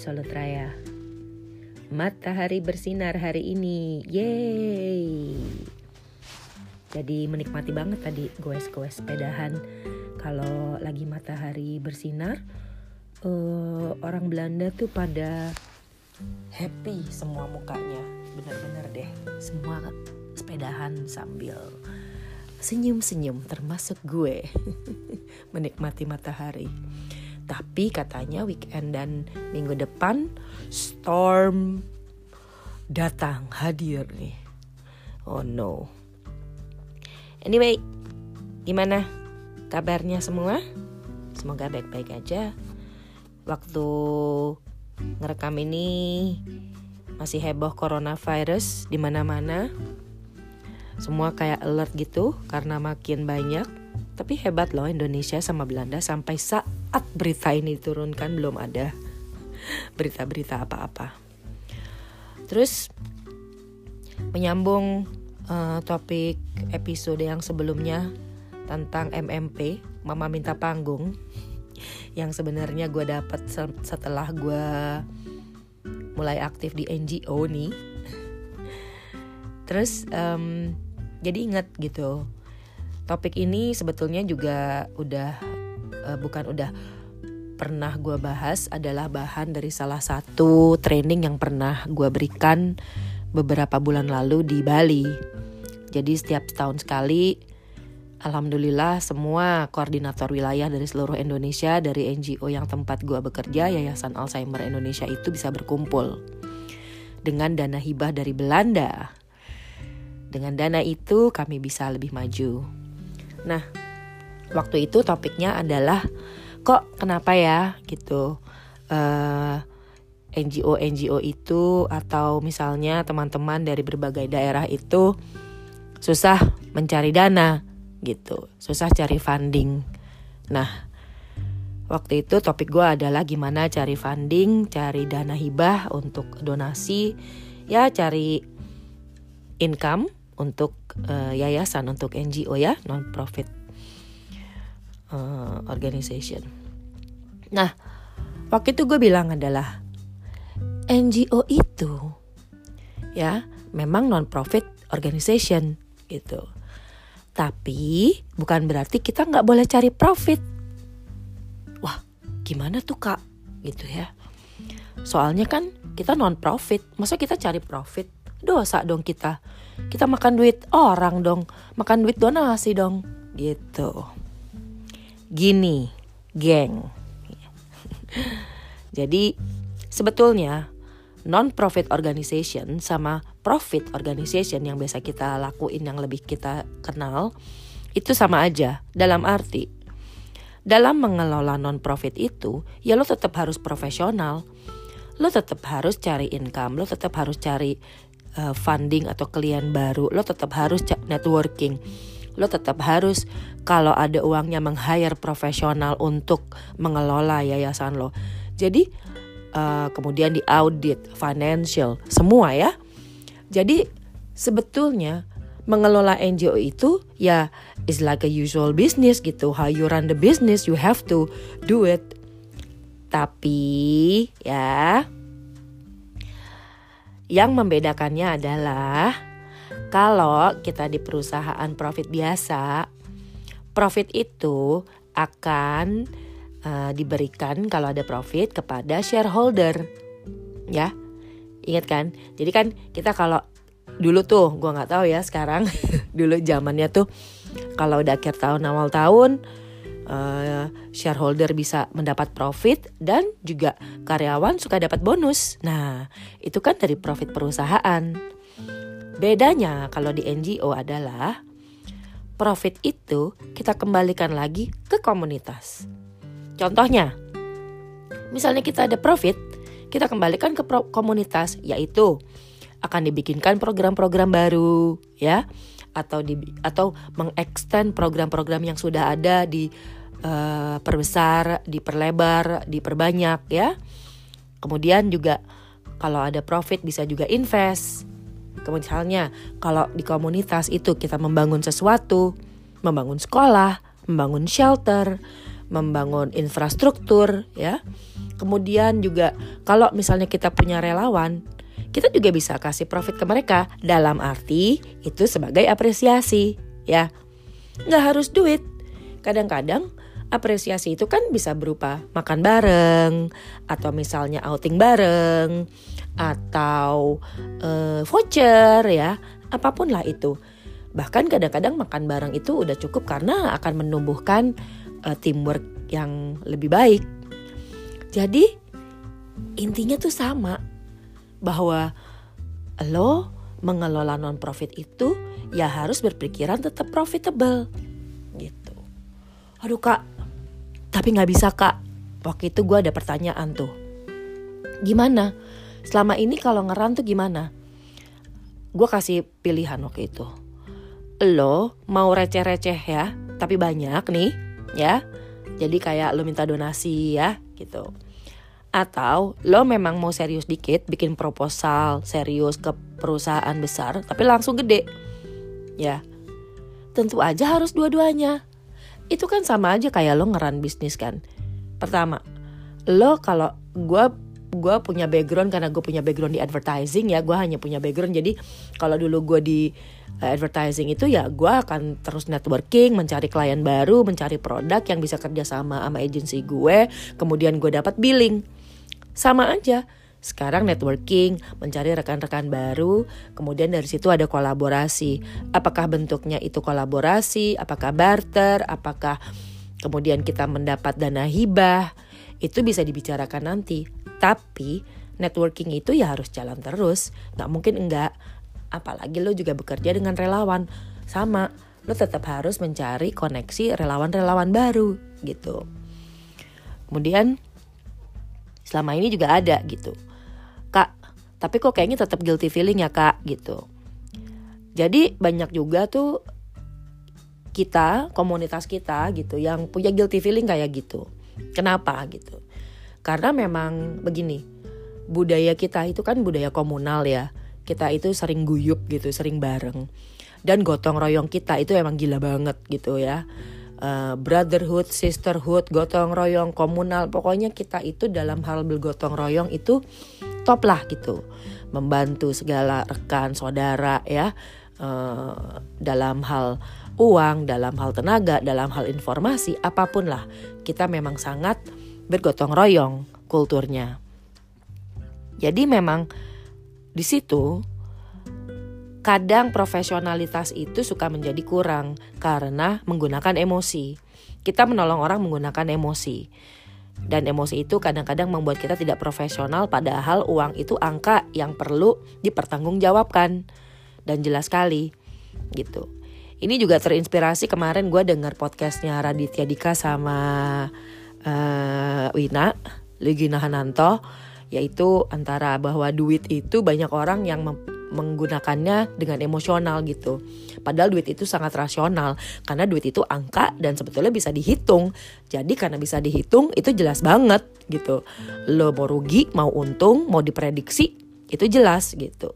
Absolut Raya. Matahari bersinar hari ini, yeay! Jadi menikmati banget tadi goes-goes sepedahan. Kalau lagi matahari bersinar, uh, orang Belanda tuh pada happy semua mukanya, bener-bener deh. Semua sepedahan sambil senyum-senyum termasuk gue menikmati matahari. Tapi katanya weekend dan minggu depan storm datang hadir nih. Oh no. Anyway, gimana kabarnya semua? Semoga baik-baik aja. Waktu ngerekam ini masih heboh coronavirus di mana-mana semua kayak alert gitu karena makin banyak. Tapi hebat loh Indonesia sama Belanda sampai saat berita ini diturunkan belum ada berita-berita apa-apa. Terus menyambung uh, topik episode yang sebelumnya tentang MMP, Mama Minta Panggung, yang sebenarnya gue dapat setelah gue mulai aktif di NGO nih. Terus um, jadi ingat gitu topik ini sebetulnya juga udah uh, bukan udah pernah gue bahas adalah bahan dari salah satu training yang pernah gue berikan beberapa bulan lalu di Bali. Jadi setiap tahun sekali, alhamdulillah semua koordinator wilayah dari seluruh Indonesia dari NGO yang tempat gue bekerja, Yayasan Alzheimer Indonesia itu bisa berkumpul dengan dana hibah dari Belanda dengan dana itu kami bisa lebih maju. Nah, waktu itu topiknya adalah kok kenapa ya? gitu. Eh, NGO NGO itu atau misalnya teman-teman dari berbagai daerah itu susah mencari dana gitu, susah cari funding. Nah, waktu itu topik gue adalah gimana cari funding, cari dana hibah untuk donasi, ya cari income untuk uh, yayasan untuk NGO ya non profit uh, organization. Nah waktu itu gue bilang adalah NGO itu ya memang non profit organization gitu. Tapi bukan berarti kita nggak boleh cari profit. Wah gimana tuh kak gitu ya. Soalnya kan kita non profit, masa kita cari profit? Dosa dong kita kita makan duit orang dong makan duit donasi dong gitu gini geng. Jadi sebetulnya non-profit organization sama profit organization yang biasa kita lakuin yang lebih kita kenal itu sama aja. Dalam arti dalam mengelola non-profit itu ya lo tetap harus profesional. Lo tetap harus cari income lo tetap harus cari uh, funding atau klien baru, lo tetap harus networking. Lo tetap harus kalau ada uangnya meng-hire profesional untuk mengelola yayasan lo. Jadi uh, kemudian di audit financial semua ya. Jadi sebetulnya mengelola NGO itu ya is like a usual business gitu. How you run the business you have to do it. Tapi ya yang membedakannya adalah kalau kita di perusahaan profit biasa, profit itu akan uh, diberikan kalau ada profit kepada shareholder. Ya. Ingat kan? Jadi kan kita kalau dulu tuh gua nggak tahu ya sekarang dulu zamannya tuh kalau udah akhir tahun awal tahun uh, shareholder bisa mendapat profit dan juga karyawan suka dapat bonus. Nah, itu kan dari profit perusahaan. Bedanya kalau di NGO adalah profit itu kita kembalikan lagi ke komunitas. Contohnya, misalnya kita ada profit, kita kembalikan ke komunitas yaitu akan dibikinkan program-program baru ya atau di atau mengextend program-program yang sudah ada di uh, perbesar, diperlebar, diperbanyak ya. Kemudian juga kalau ada profit bisa juga invest. Misalnya kalau di komunitas itu kita membangun sesuatu, membangun sekolah, membangun shelter, membangun infrastruktur ya. Kemudian juga kalau misalnya kita punya relawan, kita juga bisa kasih profit ke mereka dalam arti itu sebagai apresiasi ya. Nggak harus duit. Kadang-kadang apresiasi itu kan bisa berupa makan bareng atau misalnya outing bareng atau uh, voucher ya, apa pun lah itu. Bahkan kadang-kadang makan bareng itu udah cukup karena akan menumbuhkan uh, teamwork yang lebih baik jadi intinya tuh sama bahwa lo mengelola non profit itu ya harus berpikiran tetap profitable gitu. Aduh kak, tapi nggak bisa kak. Waktu itu gue ada pertanyaan tuh. Gimana? Selama ini kalau ngeran tuh gimana? Gue kasih pilihan waktu itu. Lo mau receh-receh ya, tapi banyak nih ya. Jadi kayak lo minta donasi ya, gitu. Atau lo memang mau serius dikit bikin proposal serius ke perusahaan besar tapi langsung gede. Ya. Tentu aja harus dua-duanya. Itu kan sama aja kayak lo ngeran bisnis kan. Pertama, lo kalau gue gue punya background karena gue punya background di advertising ya gue hanya punya background. Jadi kalau dulu gue di uh, advertising itu ya gue akan terus networking mencari klien baru mencari produk yang bisa kerja sama sama agensi gue kemudian gue dapat billing. Sama aja. Sekarang networking, mencari rekan-rekan baru, kemudian dari situ ada kolaborasi. Apakah bentuknya itu kolaborasi, apakah barter, apakah kemudian kita mendapat dana hibah, itu bisa dibicarakan nanti. Tapi networking itu ya harus jalan terus, nggak mungkin enggak. Apalagi lo juga bekerja dengan relawan, sama lo tetap harus mencari koneksi relawan-relawan baru gitu. Kemudian selama ini juga ada gitu, kak. Tapi kok kayaknya tetap guilty feeling ya kak gitu. Jadi banyak juga tuh kita komunitas kita gitu yang punya guilty feeling kayak gitu. Kenapa gitu? Karena memang begini, budaya kita itu kan budaya komunal ya. Kita itu sering guyup gitu, sering bareng. Dan gotong royong kita itu emang gila banget gitu ya. Uh, brotherhood, sisterhood, gotong royong, komunal, pokoknya kita itu dalam hal bergotong royong itu top lah gitu, membantu segala rekan, saudara ya, uh, dalam hal uang, dalam hal tenaga, dalam hal informasi, apa pun lah, kita memang sangat bergotong royong kulturnya. Jadi memang di situ kadang profesionalitas itu suka menjadi kurang karena menggunakan emosi. Kita menolong orang menggunakan emosi. Dan emosi itu kadang-kadang membuat kita tidak profesional padahal uang itu angka yang perlu dipertanggungjawabkan. Dan jelas sekali gitu. Ini juga terinspirasi kemarin gue dengar podcastnya Raditya Dika sama uh, Wina Legina Hananto yaitu antara bahwa duit itu banyak orang yang menggunakannya dengan emosional gitu. Padahal duit itu sangat rasional karena duit itu angka dan sebetulnya bisa dihitung. Jadi karena bisa dihitung itu jelas banget gitu. Lo mau rugi, mau untung, mau diprediksi itu jelas gitu.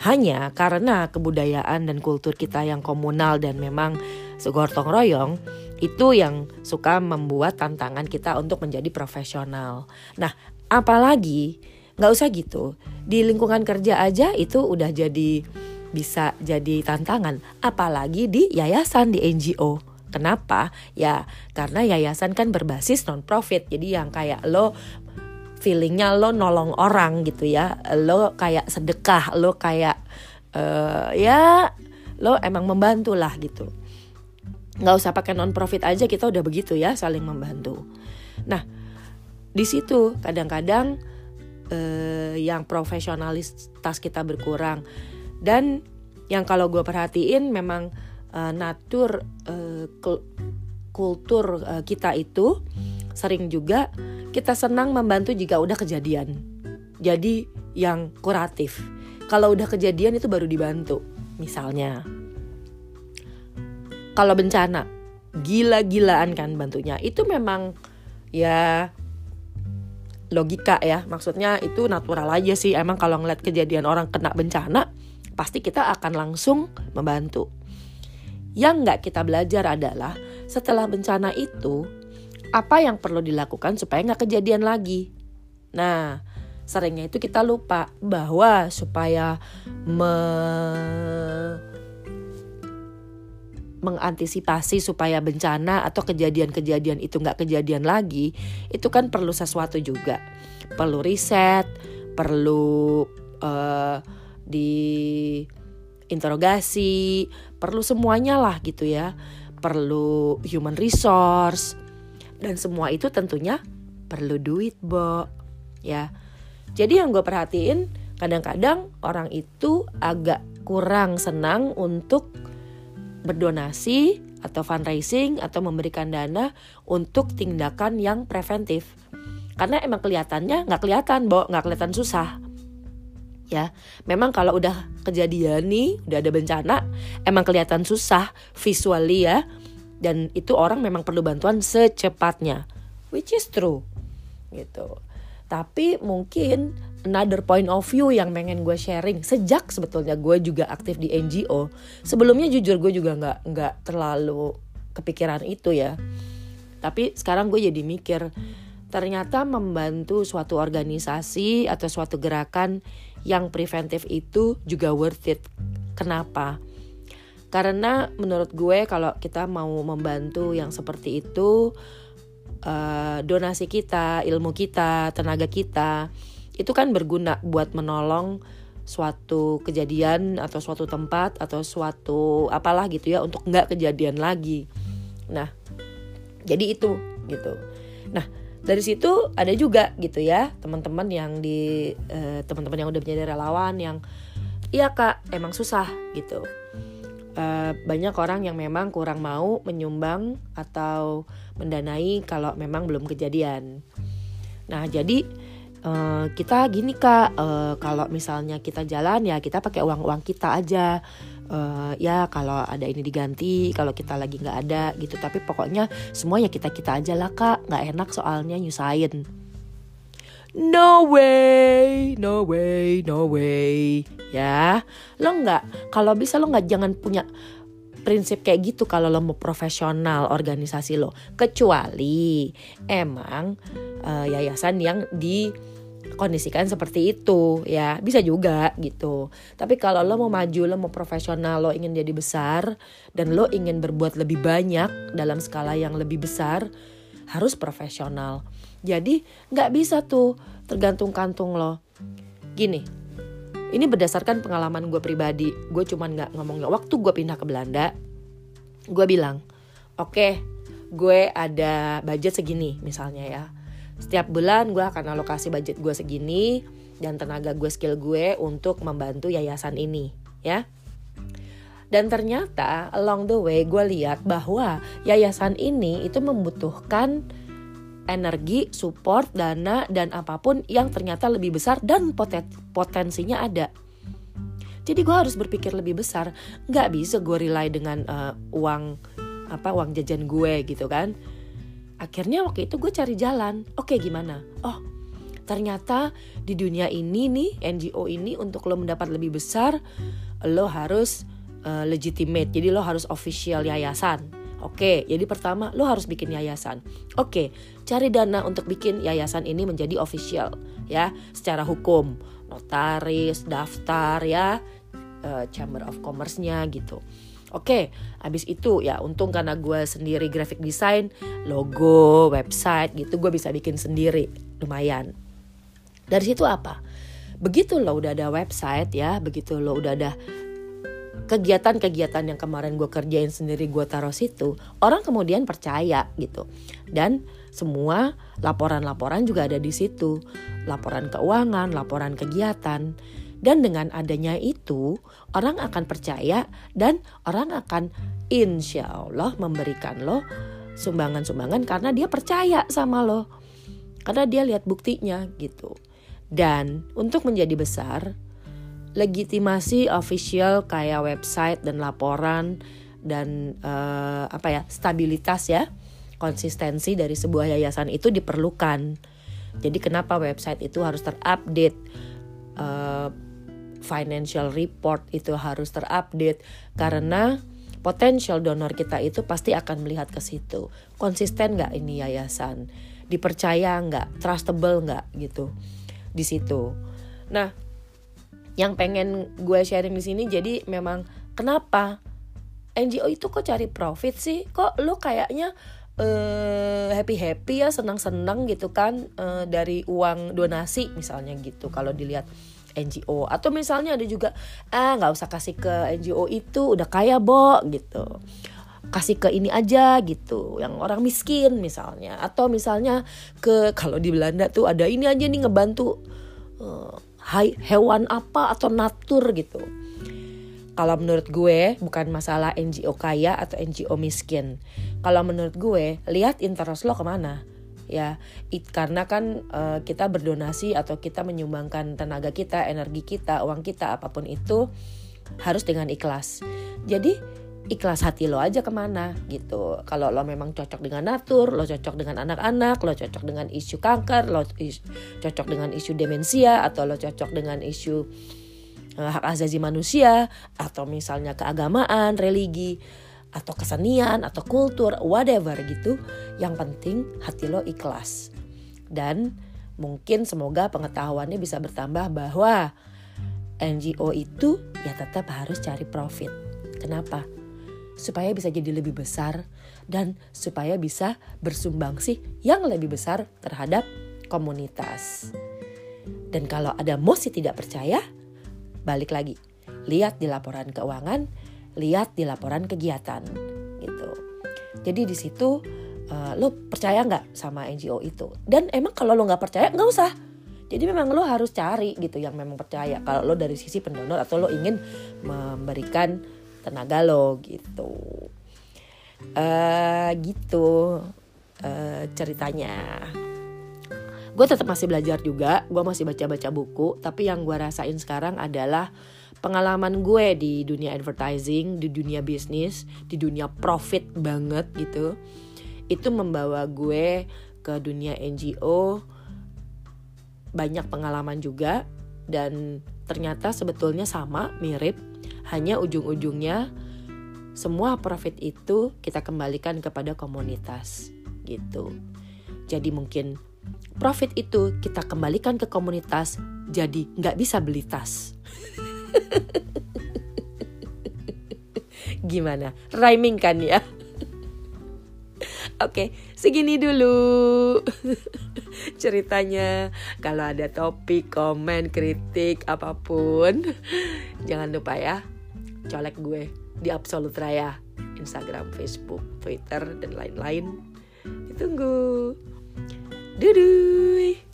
Hanya karena kebudayaan dan kultur kita yang komunal dan memang segortong royong itu yang suka membuat tantangan kita untuk menjadi profesional. Nah, apalagi nggak usah gitu di lingkungan kerja aja itu udah jadi bisa jadi tantangan, apalagi di yayasan di NGO. Kenapa? Ya karena yayasan kan berbasis non profit, jadi yang kayak lo feelingnya lo nolong orang gitu ya, lo kayak sedekah, lo kayak uh, ya lo emang membantu lah gitu. Nggak usah pakai non profit aja kita udah begitu ya saling membantu. Nah di situ kadang-kadang eh, yang profesionalitas kita berkurang. Dan yang kalau gue perhatiin memang eh, natur eh, kultur eh, kita itu sering juga kita senang membantu jika udah kejadian. Jadi yang kuratif. Kalau udah kejadian itu baru dibantu misalnya. Kalau bencana gila-gilaan kan bantunya. Itu memang ya logika ya. Maksudnya itu natural aja sih. Emang kalau ngeliat kejadian orang kena bencana pasti kita akan langsung membantu. Yang nggak kita belajar adalah setelah bencana itu apa yang perlu dilakukan supaya nggak kejadian lagi. Nah, seringnya itu kita lupa bahwa supaya me mengantisipasi supaya bencana atau kejadian-kejadian itu nggak kejadian lagi, itu kan perlu sesuatu juga, perlu riset, perlu uh, di interogasi, perlu semuanya lah gitu ya, perlu human resource dan semua itu tentunya perlu duit, Bo. Ya. Jadi yang gue perhatiin kadang-kadang orang itu agak kurang senang untuk berdonasi atau fundraising atau memberikan dana untuk tindakan yang preventif. Karena emang kelihatannya nggak kelihatan bo. Nggak kelihatan susah. Ya. Memang kalau udah kejadian nih udah ada bencana emang kelihatan susah visually ya dan itu orang memang perlu bantuan secepatnya. Which is true. Gitu. Tapi mungkin another point of view yang pengen gue sharing sejak sebetulnya gue juga aktif di NGO sebelumnya jujur gue juga nggak nggak terlalu kepikiran itu ya. Tapi sekarang gue jadi mikir ternyata membantu suatu organisasi atau suatu gerakan yang preventif itu juga worth it. Kenapa karena menurut gue kalau kita mau membantu yang seperti itu uh, donasi kita, ilmu kita, tenaga kita itu kan berguna buat menolong suatu kejadian atau suatu tempat atau suatu apalah gitu ya untuk nggak kejadian lagi. Nah, jadi itu gitu. Nah, dari situ ada juga gitu ya teman-teman yang di uh, teman-teman yang udah menjadi relawan yang iya kak emang susah gitu. Uh, banyak orang yang memang kurang mau menyumbang atau mendanai kalau memang belum kejadian. Nah, jadi uh, kita gini kak, uh, kalau misalnya kita jalan ya kita pakai uang uang kita aja. Uh, ya kalau ada ini diganti, kalau kita lagi nggak ada gitu. Tapi pokoknya semuanya kita kita aja lah kak, nggak enak soalnya nyusahin. No way, no way, no way. Ya, lo nggak. Kalau bisa lo nggak jangan punya prinsip kayak gitu kalau lo mau profesional organisasi lo kecuali emang uh, yayasan yang di kondisikan seperti itu ya bisa juga gitu tapi kalau lo mau maju lo mau profesional lo ingin jadi besar dan lo ingin berbuat lebih banyak dalam skala yang lebih besar harus profesional jadi nggak bisa tuh. Tergantung kantung lo gini ini berdasarkan pengalaman gue pribadi. Gue cuman nggak ngomongnya waktu gue pindah ke Belanda gue bilang oke okay, gue ada budget segini misalnya ya. Setiap bulan gue akan alokasi budget gue segini dan tenaga gue skill gue untuk membantu yayasan ini ya. Dan ternyata along the way gue lihat bahwa yayasan ini itu membutuhkan energi, support, dana, dan apa pun yang ternyata lebih besar dan poten potensinya ada. Jadi gue harus berpikir lebih besar. Nggak bisa gue rely dengan uh, uang apa uang jajan gue gitu kan. Akhirnya waktu itu gue cari jalan. Oke gimana? Oh ternyata di dunia ini nih NGO ini untuk lo mendapat lebih besar lo harus uh, legitimate. Jadi lo harus official yayasan Oke, jadi pertama lo harus bikin yayasan. Oke, cari dana untuk bikin yayasan ini menjadi official ya, secara hukum, notaris, daftar ya, uh, Chamber of Commerce-nya gitu. Oke, habis itu ya untung karena gue sendiri graphic design, logo, website gitu gue bisa bikin sendiri, lumayan. Dari situ apa? Begitu lo udah ada website ya, begitu lo udah ada kegiatan-kegiatan yang kemarin gue kerjain sendiri gue taruh situ orang kemudian percaya gitu. Dan semua laporan-laporan juga ada di situ. Laporan keuangan laporan kegiatan. Dan dengan adanya itu orang akan percaya dan orang akan insya Allah memberikan lo sumbangan-sumbangan karena dia percaya sama lo. Karena dia lihat buktinya gitu. Dan untuk menjadi besar legitimasi official kayak website dan laporan dan uh, apa ya stabilitas ya konsistensi dari sebuah yayasan itu diperlukan. Jadi kenapa website itu harus terupdate, uh, financial report itu harus terupdate karena Potensial donor kita itu pasti akan melihat ke situ. Konsisten nggak ini yayasan? Dipercaya nggak? Trustable nggak gitu? Di situ. Nah, yang pengen gue sharing di sini jadi memang kenapa NGO itu kok cari profit sih? Kok lo kayaknya uh, happy happy ya senang senang gitu kan uh, dari uang donasi misalnya gitu kalau dilihat NGO atau misalnya ada juga ah nggak usah kasih ke NGO itu udah kaya bo gitu. Kasih ke ini aja gitu. Yang orang miskin misalnya. Atau misalnya ke kalau di Belanda tuh ada ini aja nih ngebantu uh, hewan apa atau natur gitu kalau menurut gue bukan masalah NGO kaya atau NGO miskin. Kalau menurut gue lihat interest lo ke mana ya it, karena kan uh, kita berdonasi atau kita menyumbangkan tenaga kita, energi kita, uang kita apa pun itu harus dengan ikhlas. Jadi ikhlas hati lo aja ke mana gitu. Kalau lo memang cocok dengan natur, lo cocok dengan anak-anak, lo cocok dengan isu kanker, lo is, cocok dengan isu demensia atau lo cocok dengan isu Eh, hak asasi manusia atau misalnya keagamaan, religi atau kesenian atau kultur whatever gitu. Yang penting hati lo ikhlas. Dan mungkin semoga pengetahuannya bisa bertambah bahwa NGO itu ya tetap harus cari profit. Kenapa? Supaya bisa jadi lebih besar dan supaya bisa bersumbangsi yang lebih besar terhadap komunitas. Dan kalau ada mosi tidak percaya, balik lagi. Lihat di laporan keuangan lihat di laporan kegiatan gitu. Jadi di situ uh, lo percaya nggak sama NGO itu? Dan emang kalau lo nggak percaya nggak usah. Jadi memang lo harus cari gitu yang memang percaya. Kalau lo dari sisi pendonor atau lo ingin memberikan tenaga lo gitu. Uh, gitu uh, ceritanya. Gue tetap masih belajar juga gue masih baca-baca buku tapi yang gue rasain sekarang adalah pengalaman gue di dunia advertising di dunia bisnis di dunia profit banget gitu. Itu membawa gue ke dunia NGO banyak pengalaman juga dan ternyata sebetulnya sama mirip hanya ujung-ujungnya semua profit itu kita kembalikan kepada komunitas gitu. Jadi mungkin profit itu kita kembalikan ke komunitas jadi nggak bisa beli tas. Gimana? Rhyming kan ya? Oke, segini dulu ceritanya. Kalau ada topik, komen, kritik, apa pun, jangan lupa ya, colek gue di Absolut Raya, Instagram, Facebook, Twitter, dan lain-lain. Ditunggu. Doo.